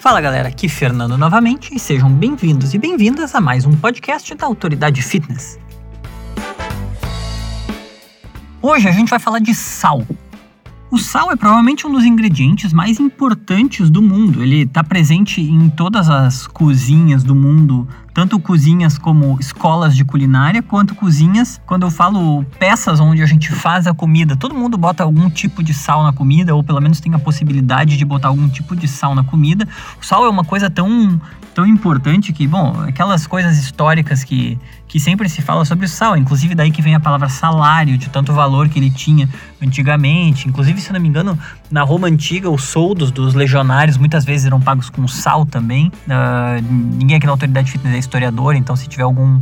Fala galera, aqui Fernando novamente e sejam bem-vindos e bem-vindas a mais um podcast da Autoridade Fitness. Hoje a gente vai falar de sal. O sal é provavelmente um dos ingredientes mais importantes do mundo. Ele está presente em todas as cozinhas do mundo, tanto cozinhas como escolas de culinária, quanto cozinhas, quando eu falo peças onde a gente faz a comida. Todo mundo bota algum tipo de sal na comida, ou pelo menos tem a possibilidade de botar algum tipo de sal na comida. O sal é uma coisa tão tão importante que, bom, aquelas coisas históricas que, que sempre se fala sobre o sal, inclusive daí que vem a palavra salário, de tanto valor que ele tinha antigamente. Inclusive, se não me engano, na Roma antiga, os soldos dos legionários muitas vezes eram pagos com sal também. Uh, ninguém aqui na Autoridade Fitness é historiador, então se tiver algum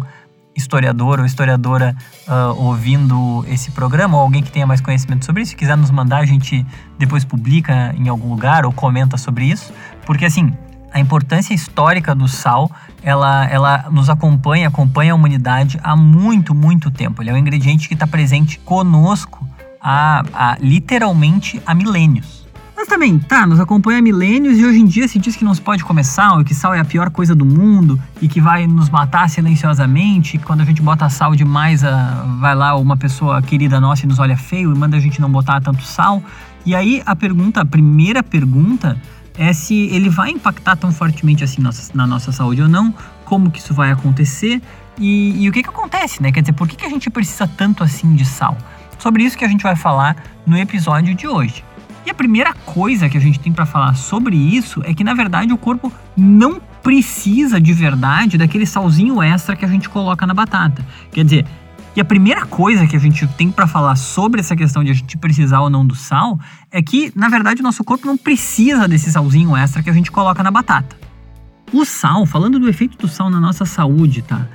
historiador ou historiadora uh, ouvindo esse programa, ou alguém que tenha mais conhecimento sobre isso, se quiser nos mandar, a gente depois publica em algum lugar ou comenta sobre isso. Porque assim, a importância histórica do sal, ela, ela nos acompanha, acompanha a humanidade há muito, muito tempo. Ele é um ingrediente que está presente conosco há, há literalmente há milênios. Mas também, tá, nos acompanha há milênios e hoje em dia se diz que não se pode comer sal, e que sal é a pior coisa do mundo e que vai nos matar silenciosamente. E quando a gente bota sal demais, a, vai lá uma pessoa querida nossa e nos olha feio e manda a gente não botar tanto sal. E aí a pergunta, a primeira pergunta é se ele vai impactar tão fortemente assim nossa, na nossa saúde ou não, como que isso vai acontecer e, e o que que acontece, né? Quer dizer, por que, que a gente precisa tanto assim de sal? Sobre isso que a gente vai falar no episódio de hoje. E a primeira coisa que a gente tem para falar sobre isso é que na verdade o corpo não precisa de verdade daquele salzinho extra que a gente coloca na batata. Quer dizer, e a primeira coisa que a gente tem para falar sobre essa questão de a gente precisar ou não do sal é que, na verdade, o nosso corpo não precisa desse salzinho extra que a gente coloca na batata. O sal, falando do efeito do sal na nossa saúde, tá?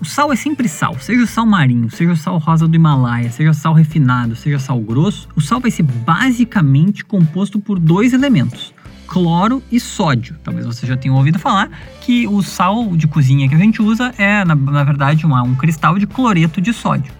O sal é sempre sal, seja o sal marinho, seja o sal rosa do Himalaia, seja sal refinado, seja sal grosso, o sal vai ser basicamente composto por dois elementos: cloro e sódio. Talvez você já tenha ouvido falar que o sal de cozinha que a gente usa é, na, na verdade, uma, um cristal de cloreto de sódio.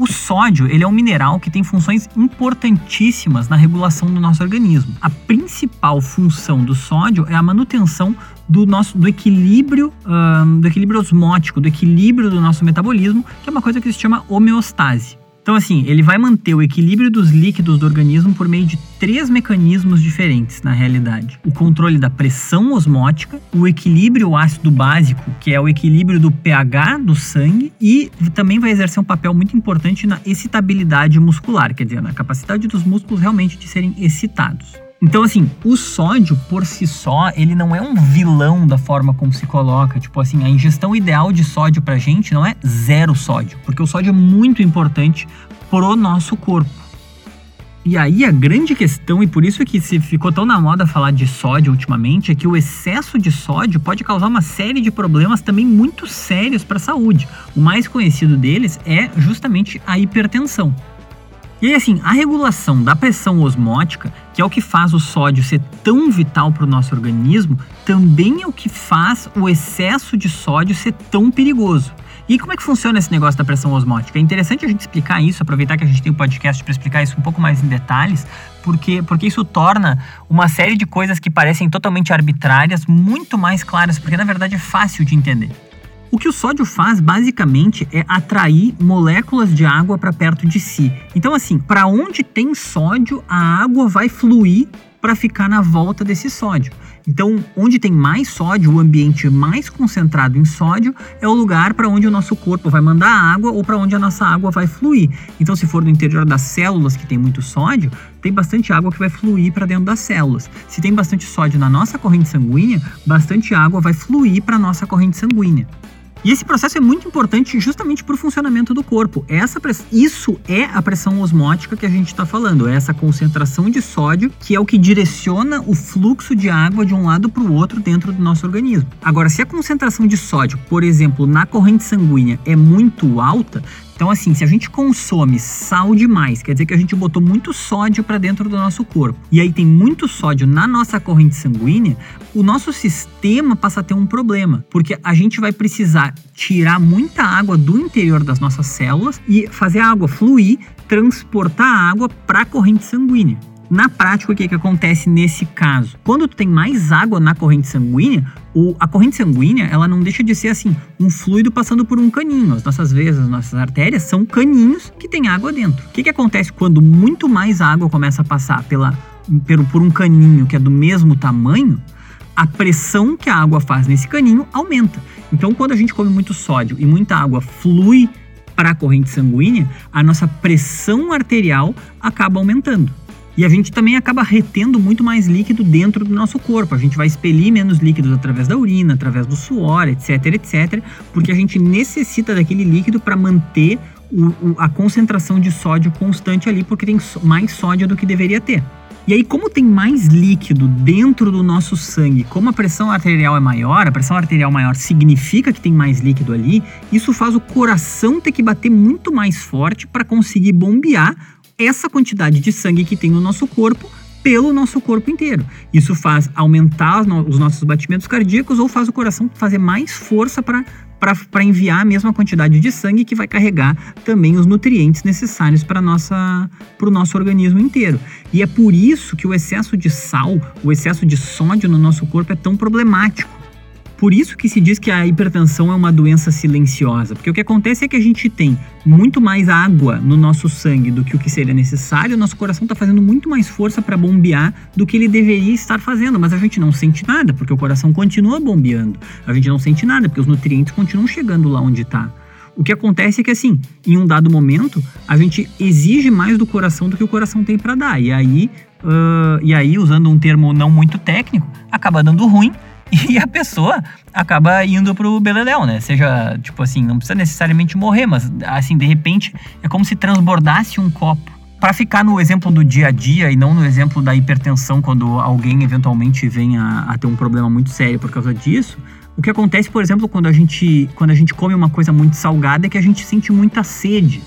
O sódio ele é um mineral que tem funções importantíssimas na regulação do nosso organismo. A principal função do sódio é a manutenção do nosso do equilíbrio um, do equilíbrio osmótico, do equilíbrio do nosso metabolismo, que é uma coisa que se chama homeostase. Então, assim, ele vai manter o equilíbrio dos líquidos do organismo por meio de três mecanismos diferentes, na realidade: o controle da pressão osmótica, o equilíbrio ácido básico, que é o equilíbrio do pH do sangue, e também vai exercer um papel muito importante na excitabilidade muscular, quer dizer, na capacidade dos músculos realmente de serem excitados. Então, assim, o sódio por si só, ele não é um vilão da forma como se coloca. Tipo assim, a ingestão ideal de sódio pra gente não é zero sódio, porque o sódio é muito importante pro nosso corpo. E aí a grande questão, e por isso que se ficou tão na moda falar de sódio ultimamente, é que o excesso de sódio pode causar uma série de problemas também muito sérios para a saúde. O mais conhecido deles é justamente a hipertensão. E aí, assim, a regulação da pressão osmótica, que é o que faz o sódio ser tão vital para o nosso organismo, também é o que faz o excesso de sódio ser tão perigoso. E como é que funciona esse negócio da pressão osmótica? É interessante a gente explicar isso, aproveitar que a gente tem um podcast para explicar isso um pouco mais em detalhes, porque, porque isso torna uma série de coisas que parecem totalmente arbitrárias muito mais claras, porque na verdade é fácil de entender. O que o sódio faz basicamente é atrair moléculas de água para perto de si. Então, assim, para onde tem sódio, a água vai fluir para ficar na volta desse sódio. Então, onde tem mais sódio, o ambiente mais concentrado em sódio, é o lugar para onde o nosso corpo vai mandar água ou para onde a nossa água vai fluir. Então, se for no interior das células que tem muito sódio, tem bastante água que vai fluir para dentro das células. Se tem bastante sódio na nossa corrente sanguínea, bastante água vai fluir para nossa corrente sanguínea. E esse processo é muito importante justamente para o funcionamento do corpo. Essa isso é a pressão osmótica que a gente está falando, é essa concentração de sódio que é o que direciona o fluxo de água de um lado para o outro dentro do nosso organismo. Agora, se a concentração de sódio, por exemplo, na corrente sanguínea é muito alta, então, assim, se a gente consome sal demais, quer dizer que a gente botou muito sódio para dentro do nosso corpo, e aí tem muito sódio na nossa corrente sanguínea, o nosso sistema passa a ter um problema, porque a gente vai precisar tirar muita água do interior das nossas células e fazer a água fluir, transportar a água para a corrente sanguínea. Na prática, o que, que acontece nesse caso? Quando tu tem mais água na corrente sanguínea, o, a corrente sanguínea ela não deixa de ser assim um fluido passando por um caninho. As nossas veias, as nossas artérias são caninhos que tem água dentro. O que, que acontece quando muito mais água começa a passar pela, por, por um caninho que é do mesmo tamanho? A pressão que a água faz nesse caninho aumenta. Então, quando a gente come muito sódio e muita água flui para a corrente sanguínea, a nossa pressão arterial acaba aumentando. E a gente também acaba retendo muito mais líquido dentro do nosso corpo. A gente vai expelir menos líquidos através da urina, através do suor, etc, etc, porque a gente necessita daquele líquido para manter o, o, a concentração de sódio constante ali, porque tem mais sódio do que deveria ter. E aí, como tem mais líquido dentro do nosso sangue, como a pressão arterial é maior, a pressão arterial maior significa que tem mais líquido ali, isso faz o coração ter que bater muito mais forte para conseguir bombear essa quantidade de sangue que tem no nosso corpo pelo nosso corpo inteiro. Isso faz aumentar os nossos batimentos cardíacos ou faz o coração fazer mais força para para enviar a mesma quantidade de sangue que vai carregar também os nutrientes necessários para o nosso organismo inteiro. E é por isso que o excesso de sal, o excesso de sódio no nosso corpo é tão problemático. Por isso que se diz que a hipertensão é uma doença silenciosa, porque o que acontece é que a gente tem muito mais água no nosso sangue do que o que seria necessário, nosso coração está fazendo muito mais força para bombear do que ele deveria estar fazendo, mas a gente não sente nada, porque o coração continua bombeando. A gente não sente nada, porque os nutrientes continuam chegando lá onde está. O que acontece é que, assim, em um dado momento, a gente exige mais do coração do que o coração tem para dar. E aí, uh, e aí, usando um termo não muito técnico, acaba dando ruim e a pessoa acaba indo pro beleléu, né? Seja, tipo assim, não precisa necessariamente morrer, mas assim, de repente, é como se transbordasse um copo. Para ficar no exemplo do dia a dia e não no exemplo da hipertensão, quando alguém eventualmente vem a, ter um problema muito sério por causa disso, o que acontece, por exemplo, quando a gente, quando a gente come uma coisa muito salgada é que a gente sente muita sede.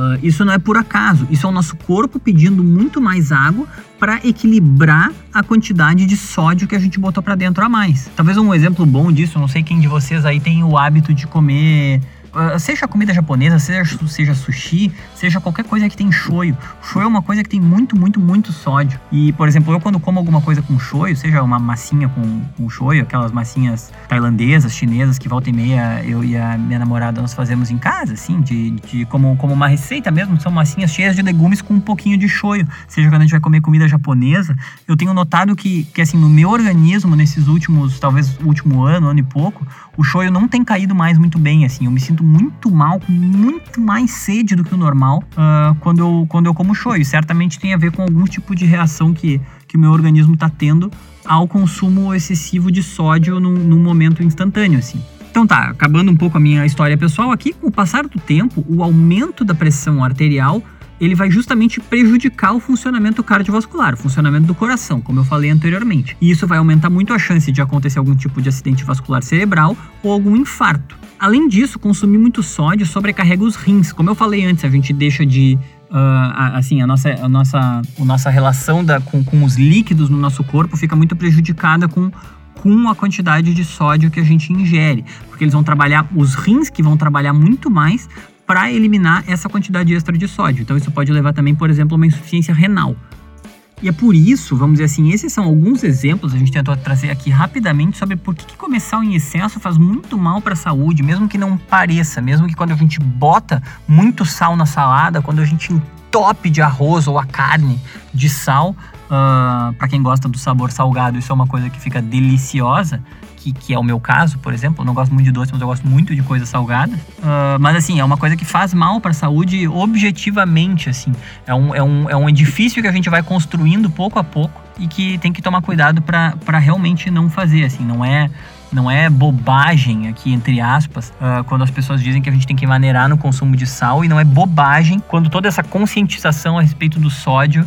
Uh, isso não é por acaso, isso é o nosso corpo pedindo muito mais água para equilibrar a quantidade de sódio que a gente botou para dentro a mais. Talvez um exemplo bom disso, não sei quem de vocês aí tem o hábito de comer seja comida japonesa, seja, seja sushi, seja qualquer coisa que tem shoyu. Shoyu é uma coisa que tem muito, muito, muito sódio. E, por exemplo, eu quando como alguma coisa com shoyu, seja uma massinha com, com shoyu, aquelas massinhas tailandesas, chinesas, que volta e meia eu e a minha namorada nós fazemos em casa, assim, de, de como, como uma receita mesmo, são massinhas cheias de legumes com um pouquinho de shoyu. Seja quando a gente vai comer comida japonesa, eu tenho notado que, que assim, no meu organismo, nesses últimos, talvez último ano, ano e pouco, o shoyu não tem caído mais muito bem, assim. Eu me sinto muito mal, com muito mais sede do que o normal uh, quando, eu, quando eu como shoyu. Certamente tem a ver com algum tipo de reação que, que o meu organismo está tendo ao consumo excessivo de sódio num, num momento instantâneo, assim. Então tá, acabando um pouco a minha história pessoal aqui, com o passar do tempo, o aumento da pressão arterial ele vai justamente prejudicar o funcionamento cardiovascular, o funcionamento do coração, como eu falei anteriormente. E isso vai aumentar muito a chance de acontecer algum tipo de acidente vascular cerebral ou algum infarto. Além disso, consumir muito sódio sobrecarrega os rins. Como eu falei antes, a gente deixa de Uh, assim, a nossa, a nossa, a nossa relação da, com, com os líquidos no nosso corpo fica muito prejudicada com, com a quantidade de sódio que a gente ingere, porque eles vão trabalhar, os rins que vão trabalhar muito mais para eliminar essa quantidade extra de sódio. Então isso pode levar também, por exemplo, a uma insuficiência renal. E é por isso, vamos dizer assim, esses são alguns exemplos, a gente tentou trazer aqui rapidamente sobre por que, que comer sal em excesso faz muito mal para a saúde, mesmo que não pareça, mesmo que quando a gente bota muito sal na salada, quando a gente entope de arroz ou a carne de sal, uh, ah, para quem gosta do sabor salgado, isso é uma coisa que fica deliciosa que, que é o meu caso, por exemplo. Eu não gosto muito de doce, mas eu gosto muito de coisa salgada. Uh, mas assim, é uma coisa que faz mal para a saúde objetivamente, assim. É um, é, um, é um edifício que a gente vai construindo pouco a pouco e que tem que tomar cuidado para realmente não fazer, assim. Não é não é bobagem aqui, entre aspas, uh, quando as pessoas dizem que a gente tem que maneirar no consumo de sal, e não é bobagem quando toda essa conscientização a respeito do sódio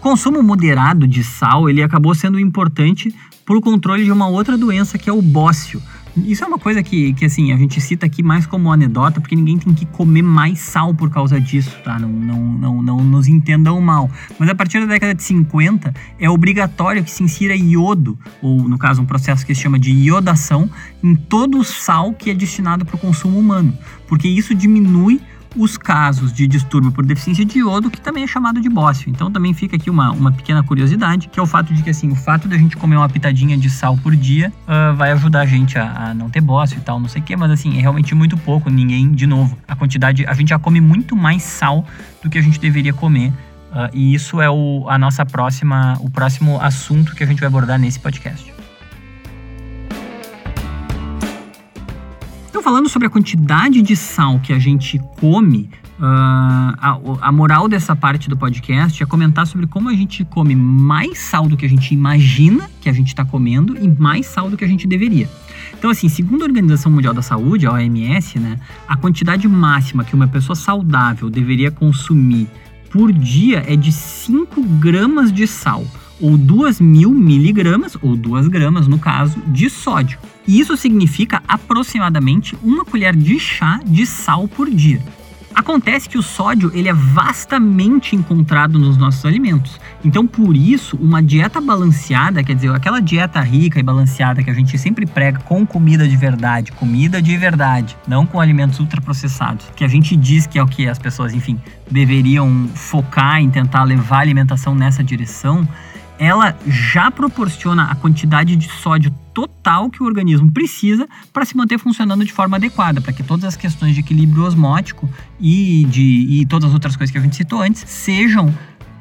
consumo moderado de sal ele acabou sendo importante o controle de uma outra doença que é o bócio. Isso é uma coisa que, que assim, a gente cita aqui mais como anedota, porque ninguém tem que comer mais sal por causa disso, tá? Não, não, não, não nos entendam mal. Mas a partir da década de 50, é obrigatório que se insira iodo, ou no caso um processo que se chama de iodação, em todo o sal que é destinado para o consumo humano, porque isso diminui os casos de distúrbio por deficiência de iodo, que também é chamado de bócio. Então também fica aqui uma, uma pequena curiosidade, que é o fato de que assim, o fato da gente comer uma pitadinha de sal por dia uh, vai ajudar a gente a, a, não ter bócio e tal, não sei o que, mas assim, é realmente muito pouco, ninguém, de novo, a quantidade, a gente já come muito mais sal do que a gente deveria comer. Uh, e isso é o, a nossa próxima, o próximo assunto que a gente vai abordar nesse podcast. Falando sobre a quantidade de sal que a gente come, uh, a, a, moral dessa parte do podcast é comentar sobre como a gente come mais sal do que a gente imagina que a gente está comendo e mais sal do que a gente deveria. Então, assim, segundo a Organização Mundial da Saúde, a OMS, né, a quantidade máxima que uma pessoa saudável deveria consumir por dia é de 5 gramas de sal, ou 2 mil miligramas, ou 2 gramas no caso, de sódio. E isso significa aproximadamente uma colher de chá de sal por dia. Acontece que o sódio ele é vastamente encontrado nos nossos alimentos. Então, por isso, uma dieta balanceada, quer dizer, aquela dieta rica e balanceada que a gente sempre prega com comida de verdade, comida de verdade, não com alimentos ultraprocessados, que a gente diz que é o que as pessoas, enfim, deveriam focar em tentar levar a alimentação nessa direção, ela já proporciona a quantidade de sódio total que o organismo precisa para se manter funcionando de forma adequada, para que todas as questões de equilíbrio osmótico e de e todas as outras coisas que a gente citou antes sejam,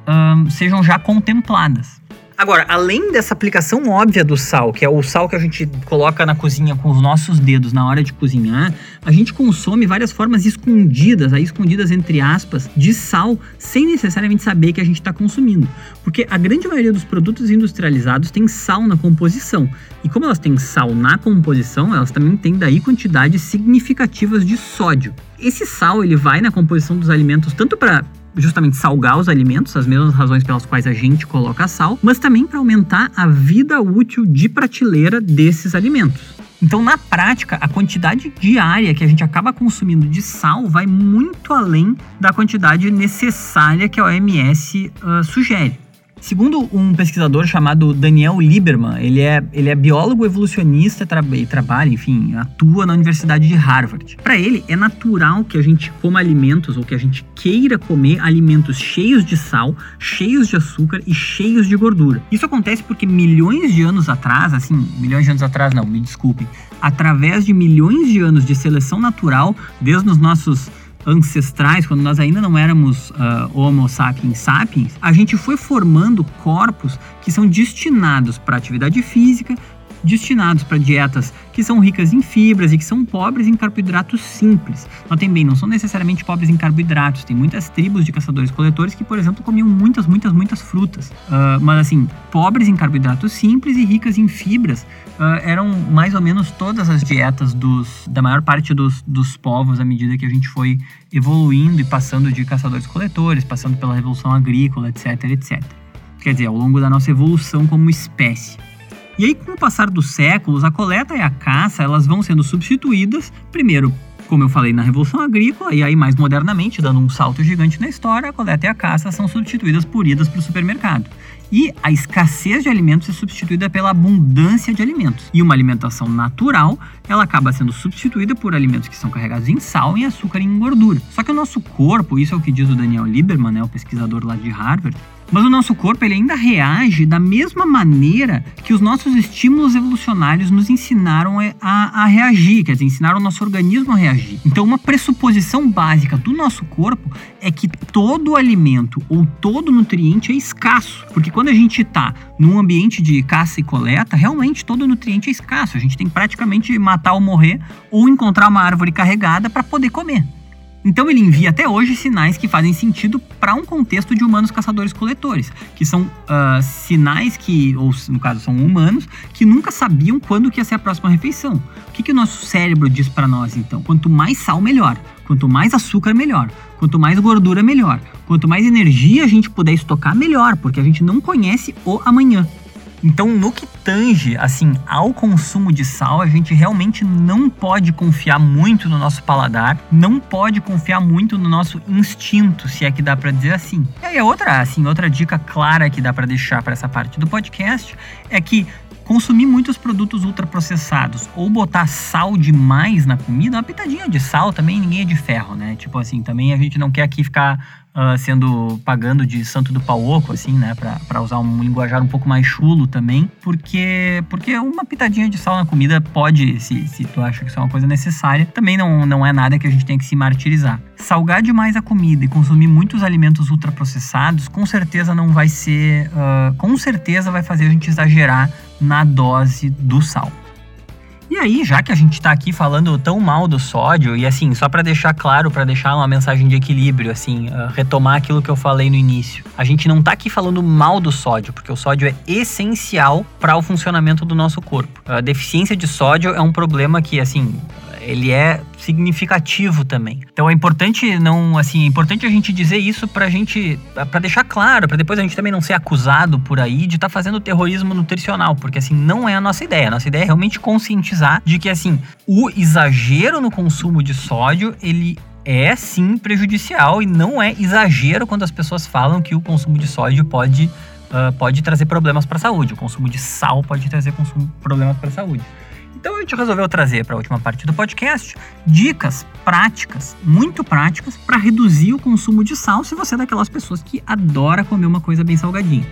um, sejam já contempladas. Agora, além dessa aplicação óbvia do sal, que é o sal que a gente coloca na cozinha com os nossos dedos na hora de cozinhar, a gente consome várias formas escondidas, aí escondidas entre aspas, de sal, sem necessariamente saber que a gente está consumindo. Porque a grande maioria dos produtos industrializados tem sal na composição. E como elas têm sal na composição, elas também têm daí quantidades significativas de sódio. Esse sal ele vai na composição dos alimentos tanto para justamente salgar os alimentos, as mesmas razões pelas quais a gente coloca sal, mas também para aumentar a vida útil de prateleira desses alimentos. Então, na prática, a quantidade diária que a gente acaba consumindo de sal vai muito além da quantidade necessária que a OMS uh, sugere. Segundo um pesquisador chamado Daniel Lieberman, ele é, ele é biólogo evolucionista tra e trabalha, enfim, atua na Universidade de Harvard. Para ele, é natural que a gente coma alimentos ou que a gente queira comer alimentos cheios de sal, cheios de açúcar e cheios de gordura. Isso acontece porque milhões de anos atrás, assim, milhões de anos atrás não, me desculpem, através de milhões de anos de seleção natural, desde os nossos ancestrais, quando nós ainda não éramos uh, Homo sapiens sapiens, a gente foi formando corpos que são destinados para atividade física, destinados para dietas que são ricas em fibras e que são pobres em carboidratos simples. Notem bem, não são necessariamente pobres em carboidratos. Tem muitas tribos de caçadores-coletores que, por exemplo, comiam muitas, muitas, muitas frutas. Uh, mas assim, pobres em carboidratos simples e ricas em fibras uh, eram mais ou menos todas as dietas dos, da maior parte dos, dos povos à medida que a gente foi evoluindo e passando de caçadores-coletores, passando pela revolução agrícola, etc, etc. Quer dizer, ao longo da nossa evolução como espécie. E aí, com o passar dos séculos, a coleta e a caça elas vão sendo substituídas, primeiro, como eu falei, na Revolução Agrícola, e aí mais modernamente, dando um salto gigante na história, a coleta e a caça são substituídas por idas para o supermercado. E a escassez de alimentos é substituída pela abundância de alimentos. E uma alimentação natural, ela acaba sendo substituída por alimentos que são carregados em sal, em açúcar e em gordura. Só que o nosso corpo, isso é o que diz o Daniel Lieberman, né, o pesquisador lá de Harvard, mas o nosso corpo ele ainda reage da mesma maneira que os nossos estímulos evolucionários nos ensinaram a, a, reagir, quer dizer, ensinaram o nosso organismo a reagir. Então, uma pressuposição básica do nosso corpo é que todo alimento ou todo nutriente é escasso, porque quando a gente está num ambiente de caça e coleta, realmente todo nutriente é escasso. A gente tem praticamente matar ou morrer ou encontrar uma árvore carregada para poder comer. Então ele envia até hoje sinais que fazem sentido para um contexto de humanos caçadores-coletores, que são uh, sinais que, ou no caso são humanos, que nunca sabiam quando que ia ser a próxima refeição. O que, que o nosso cérebro diz para nós então? Quanto mais sal, melhor. Quanto mais açúcar, melhor. Quanto mais gordura, melhor. Quanto mais energia a gente puder estocar, melhor, porque a gente não conhece o amanhã. Então, no que tange assim ao consumo de sal, a gente realmente não pode confiar muito no nosso paladar, não pode confiar muito no nosso instinto, se é que dá para dizer assim. E aí outra, assim, outra dica clara que dá para deixar para essa parte do podcast é que consumir muitos produtos ultraprocessados ou botar sal demais na comida, uma pitadinha de sal também ninguém é de ferro, né? Tipo assim, também a gente não quer aqui ficar uh, sendo pagando de santo do pau oco, assim, né? Para usar um linguajar um pouco mais chulo também, porque porque uma pitadinha de sal na comida pode, se, se tu acha que isso é uma coisa necessária, também não, não é nada que a gente tem que se martirizar. Salgar demais a comida e consumir muitos alimentos ultraprocessados, com certeza não vai ser, uh, com certeza vai fazer a gente exagerar na dose do sal. E aí, já que a gente tá aqui falando tão mal do sódio, e assim, só para deixar claro, para deixar uma mensagem de equilíbrio, assim, uh, retomar aquilo que eu falei no início. A gente não tá aqui falando mal do sódio, porque o sódio é essencial para o funcionamento do nosso corpo. A deficiência de sódio é um problema que, assim, ele é significativo também. Então é importante não, assim, é importante a gente dizer isso pra gente, para deixar claro, para depois a gente também não ser acusado por aí de estar tá fazendo terrorismo nutricional, porque assim não é a nossa ideia. A nossa ideia é realmente conscientizar de que assim, o exagero no consumo de sódio, ele é sim prejudicial e não é exagero quando as pessoas falam que o consumo de sódio pode, uh, pode trazer problemas para a saúde. O consumo de sal pode trazer problemas para a saúde. Então a gente resolveu trazer para a última parte do podcast dicas práticas, muito práticas, para reduzir o consumo de sal se você é daquelas pessoas que adora comer uma coisa bem salgadinha.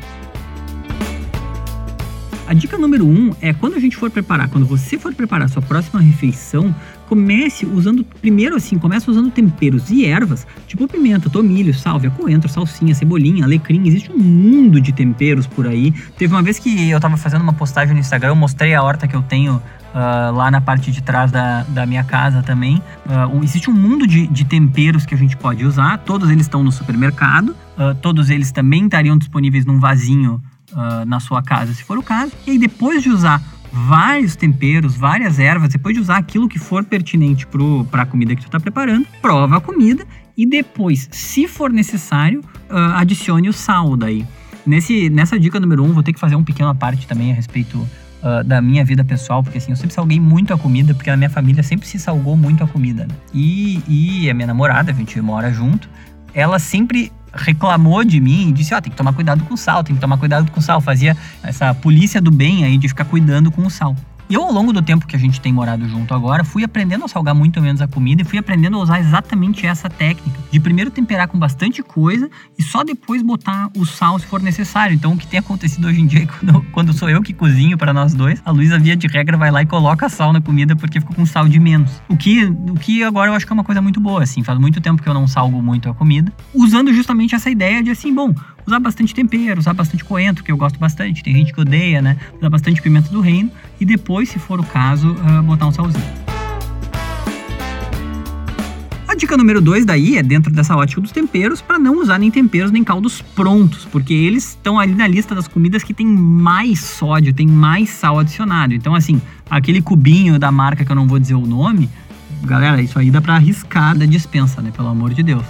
A dica número um é quando a gente for preparar, quando você for preparar a sua próxima refeição, comece usando, primeiro assim, comece usando temperos e ervas, tipo pimenta, tomilho, sálvia, coentro, salsinha, cebolinha, alecrim. Existe um mundo de temperos por aí. Teve uma vez que eu tava fazendo uma postagem no Instagram, eu mostrei a horta que eu tenho Uh, lá na parte de trás da, da minha casa também. Uh, existe um mundo de, de, temperos que a gente pode usar, todos eles estão no supermercado, uh, todos eles também estariam disponíveis num vasinho na sua casa, se for o caso. E aí, depois de usar vários temperos, várias ervas, depois de usar aquilo que for pertinente para a comida que tu está preparando, prova a comida e depois, se for necessário, adicione o sal daí. Nesse, nessa dica número um, vou ter que fazer um pequeno parte também a respeito uh, da minha vida pessoal, porque assim, eu sempre salguei muito a comida, porque a minha família sempre se salgou muito a comida. Né? E, e a minha namorada, a gente mora junto, ela sempre reclamou de mim e disse: Ó, oh, tem que tomar cuidado com o sal, tem que tomar cuidado com o sal. Fazia essa polícia do bem aí de ficar cuidando com o sal. E eu, ao longo do tempo que a gente tem morado junto agora, fui aprendendo a salgar muito menos a comida e fui aprendendo a usar exatamente essa técnica. De primeiro temperar com bastante coisa e só depois botar o sal se for necessário. Então, o que tem acontecido hoje em dia, quando, quando sou eu que cozinho para nós dois, a Luísa, via de regra, vai lá e coloca sal na comida porque ficou com sal de menos. O que, o que agora eu acho que é uma coisa muito boa, assim. Faz muito tempo que eu não salgo muito a comida. Usando justamente essa ideia de assim, bom, usar bastante tempero, usar bastante coentro, que eu gosto bastante. Tem gente que odeia, né? Usar bastante pimenta do reino e depois, se for o caso, uh, botar um salzinho. A dica número 2 daí é dentro dessa ótica dos temperos para não usar nem temperos nem caldos prontos, porque eles estão ali na lista das comidas que tem mais sódio, tem mais sal adicionado. Então assim, aquele cubinho da marca que eu não vou dizer o nome, galera, isso aí dá para arriscar da dispensa, né, pelo amor de Deus.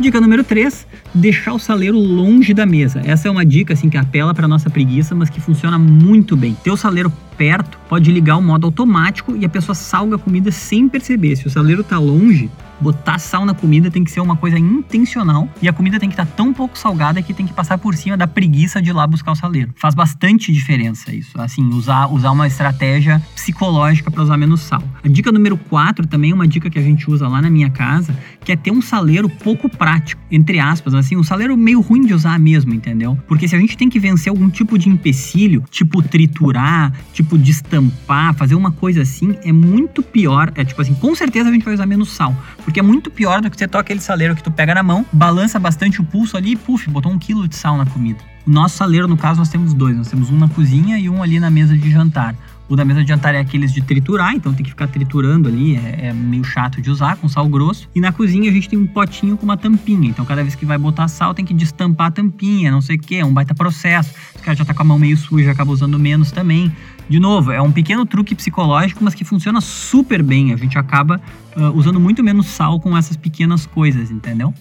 Dica número 3, deixar o saleiro longe da mesa. Essa é uma dica assim que apela para nossa preguiça, mas que funciona muito bem. Ter o saleiro perto pode ligar o modo automático e a pessoa salga a comida sem perceber. Se o saleiro está longe, botar sal na comida tem que ser uma coisa intencional e a comida tem que estar tá tão pouco salgada que tem que passar por cima da preguiça de ir lá buscar o saleiro. Faz bastante diferença isso. Assim, usar, usar uma estratégia psicológica para usar menos sal. A dica número 4 também é uma dica que a gente usa lá na minha casa, que é ter um saleiro pouco prático, entre aspas, assim, um saleiro meio ruim de usar mesmo, entendeu? Porque se a gente tem que vencer algum tipo de empecilho, tipo triturar, tipo destampar, fazer uma coisa assim, é muito pior. É tipo assim, com certeza a gente vai usar menos sal. Porque é muito pior do que você toca aquele saleiro que tu pega na mão, balança bastante o pulso ali e puf, botou um quilo de sal na comida. O nosso saleiro, no caso, nós temos dois. Nós temos um na cozinha e um ali na mesa de jantar. O da mesa de jantar é aqueles de triturar, então tem que ficar triturando ali, é, é, meio chato de usar, com sal grosso. E na cozinha a gente tem um potinho com uma tampinha, então cada vez que vai botar sal tem que destampar a tampinha, não sei o que, é um baita processo. O cara já tá com a mão meio suja, acaba usando menos também. De novo, é um pequeno truque psicológico, mas que funciona super bem. A gente acaba uh, usando muito menos sal com essas pequenas coisas, entendeu?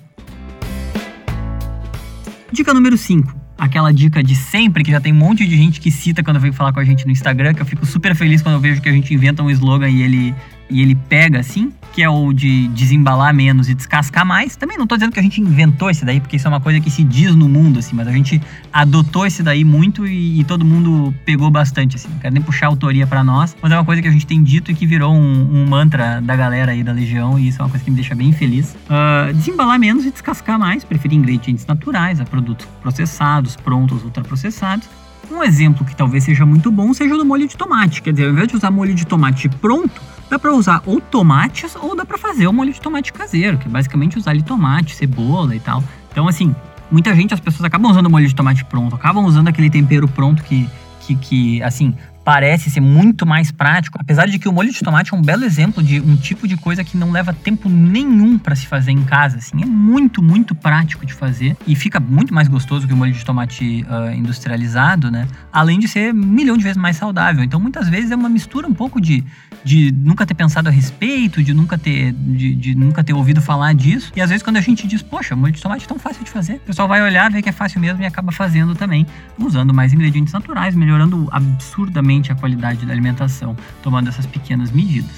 Dica número 5 aquela dica de sempre, que já tem um monte de gente que cita quando vem falar com a gente no Instagram, que eu fico super feliz quando eu vejo que a gente inventa um slogan e ele e ele pega assim, que é o de desembalar menos e descascar mais. Também não tô dizendo que a gente inventou esse daí, porque isso é uma coisa que se diz no mundo, assim, mas a gente adotou esse daí muito e, e todo mundo pegou bastante, assim. Não quero nem puxar autoria para nós, mas é uma coisa que a gente tem dito e que virou um, um, mantra da galera aí da Legião, e isso é uma coisa que me deixa bem feliz. Uh, desembalar menos e descascar mais, preferir ingredientes naturais a produtos processados, prontos, ultraprocessados. Um exemplo que talvez seja muito bom seja o do molho de tomate. Quer dizer, ao invés de usar molho de tomate pronto, dá para usar ou tomates ou dá para fazer o molho de tomate caseiro, que é basicamente usar ali tomate, cebola e tal. Então, assim, muita gente, as pessoas acabam usando molho de tomate pronto, acabam usando aquele tempero pronto que, que, que assim, parece ser muito mais prático, apesar de que o molho de tomate é um belo exemplo de um tipo de coisa que não leva tempo nenhum para se fazer em casa, assim, é muito, muito prático de fazer e fica muito mais gostoso que o molho de tomate uh, industrializado, né? Além de ser um milhão de vezes mais saudável. Então, muitas vezes é uma mistura um pouco de, de nunca ter pensado a respeito, de nunca ter, de, de nunca ter ouvido falar disso. E às vezes quando a gente diz, poxa, molho de tomate é tão fácil de fazer, o pessoal vai olhar, ver que é fácil mesmo e acaba fazendo também, usando mais ingredientes naturais, melhorando absurdamente a qualidade da alimentação, tomando essas pequenas medidas.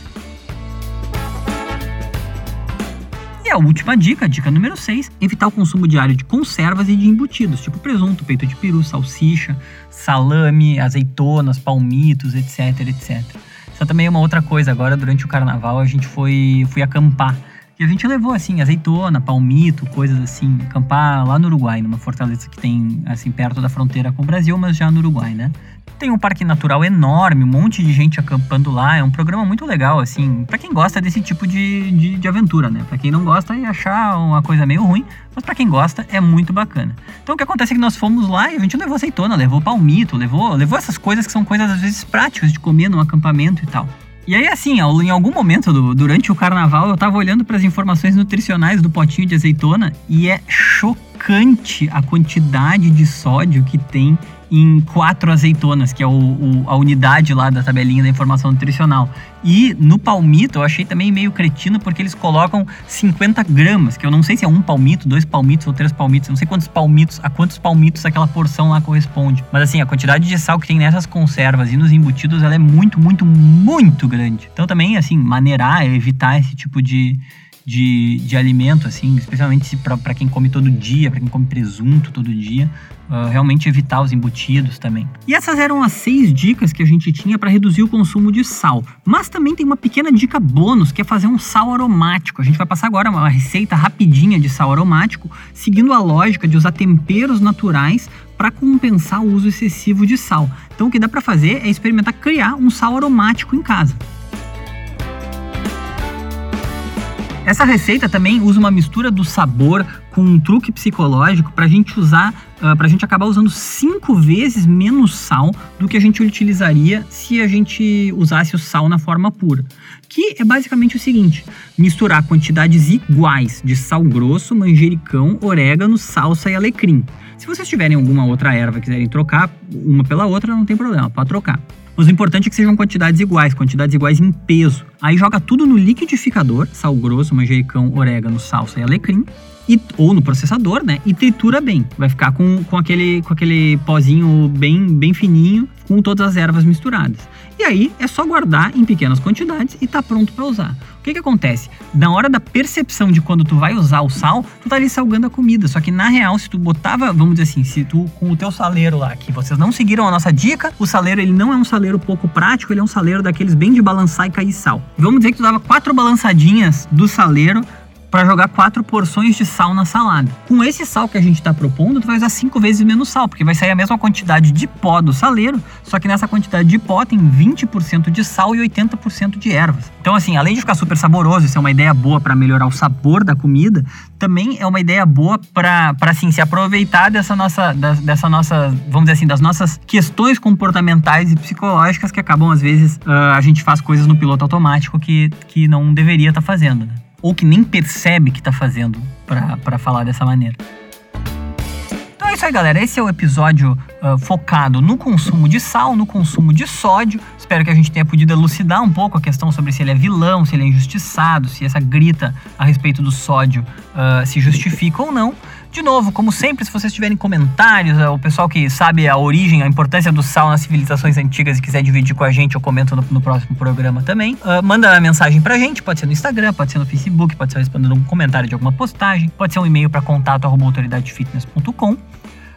E a última dica, dica número 6, evitar o consumo diário de conservas e de embutidos, tipo presunto, peito de peru, salsicha, salame, azeitonas, palmitos, etc, etc. Isso também é uma outra coisa. Agora, durante o carnaval, a gente foi, foi acampar. E a gente levou, assim, azeitona, palmito, coisas assim, acampar lá no Uruguai, numa fortaleza que tem, assim, perto da fronteira com o Brasil, mas já no Uruguai, né? Tem um parque natural enorme, um monte de gente acampando lá. É um programa muito legal, assim, para quem gosta desse tipo de, de, de aventura, né? Para quem não gosta e achar uma coisa meio ruim, mas para quem gosta é muito bacana. Então o que acontece é que nós fomos lá e a gente levou azeitona, levou palmito, levou, levou essas coisas que são coisas às vezes práticas de comer num acampamento e tal. E aí, assim, em algum momento do, durante o carnaval, eu tava olhando para as informações nutricionais do potinho de azeitona e é chocante a quantidade de sódio que tem em quatro azeitonas, que é o, o, a unidade lá da tabelinha da informação nutricional. E no palmito eu achei também meio cretino porque eles colocam 50 gramas, que eu não sei se é um palmito, dois palmitos ou três palmitos, não sei quantos palmitos, a quantos palmitos aquela porção lá corresponde. Mas assim, a quantidade de sal que tem nessas conservas e nos embutidos, ela é muito, muito, muito grande. Então também, assim, maneirar, evitar esse tipo de, de, de alimento, assim, especialmente para quem come todo dia, para quem come presunto todo dia, uh, realmente evitar os embutidos também. E essas eram as seis dicas que a gente tinha para reduzir o consumo de sal. Mas também tem uma pequena dica bônus que é fazer um sal aromático. A gente vai passar agora uma receita rapidinha de sal aromático, seguindo a lógica de usar temperos naturais para compensar o uso excessivo de sal. Então o que dá para fazer é experimentar criar um sal aromático em casa. Essa receita também usa uma mistura do sabor com um truque psicológico para a gente usar, uh, ah, para a gente acabar usando cinco vezes menos sal do que a gente utilizaria se a gente usasse o sal na forma pura. Que é basicamente o seguinte: misturar quantidades iguais de sal grosso, manjericão, orégano, salsa e alecrim. Se vocês tiverem alguma outra erva e quiserem trocar uma pela outra, não tem problema, pode trocar. Mas o importante é que sejam quantidades iguais, quantidades iguais em peso. Aí joga tudo no liquidificador, sal grosso, manjericão, orégano, salsa e alecrim. E, ou no processador, né? E tritura bem. Vai ficar com, com, aquele, com aquele pozinho bem, bem fininho, com todas as ervas misturadas. E aí é só guardar em pequenas quantidades e tá pronto para usar. O que que acontece? Na hora da percepção de quando tu vai usar o sal, tu tá ali salgando a comida. Só que na real, se tu botava, vamos dizer assim, se tu com o teu saleiro lá, que vocês não seguiram a nossa dica, o saleiro ele não é um saleiro pouco prático, ele é um saleiro daqueles bem de balançar e cair sal. Vamos dizer que tu dava quatro balançadinhas do saleiro para jogar quatro porções de sal na salada. Com esse sal que a gente está propondo, tu vai usar cinco vezes menos sal, porque vai sair a mesma quantidade de pó do saleiro, só que nessa quantidade de pó tem 20% de sal e 80% de ervas. Então, assim, além de ficar super saboroso, isso é uma ideia boa para melhorar o sabor da comida, também é uma ideia boa para, assim, se aproveitar dessa nossa, dessa nossa, vamos dizer assim, das nossas questões comportamentais e psicológicas que acabam, às vezes, uh, a gente faz coisas no piloto automático que, que não deveria estar tá fazendo, né? Ou que nem percebe que está fazendo para falar dessa maneira. Então é isso aí, galera. Esse é o episódio uh, focado no consumo de sal, no consumo de sódio. Espero que a gente tenha podido elucidar um pouco a questão sobre se ele é vilão, se ele é injustiçado, se essa grita a respeito do sódio uh, se justifica ou não. De novo, como sempre, se vocês tiverem comentários, o pessoal que sabe a origem, a importância do sal nas civilizações antigas e quiser dividir com a gente, eu comento no, no próximo programa também. Uh, manda mensagem pra gente, pode ser no Instagram, pode ser no Facebook, pode ser respondendo um comentário de alguma postagem, pode ser um e-mail para contato autoridadefitness.com.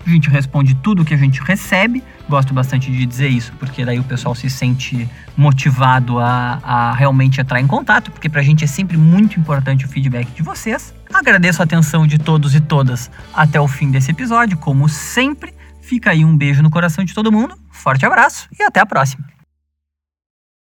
A gente responde tudo que a gente recebe. Gosto bastante de dizer isso, porque daí o pessoal se sente motivado a, a realmente entrar em contato, porque pra gente é sempre muito importante o feedback de vocês. Agradeço a atenção de todos e todas até o fim desse episódio. Como sempre, fica aí um beijo no coração de todo mundo, forte abraço e até a próxima.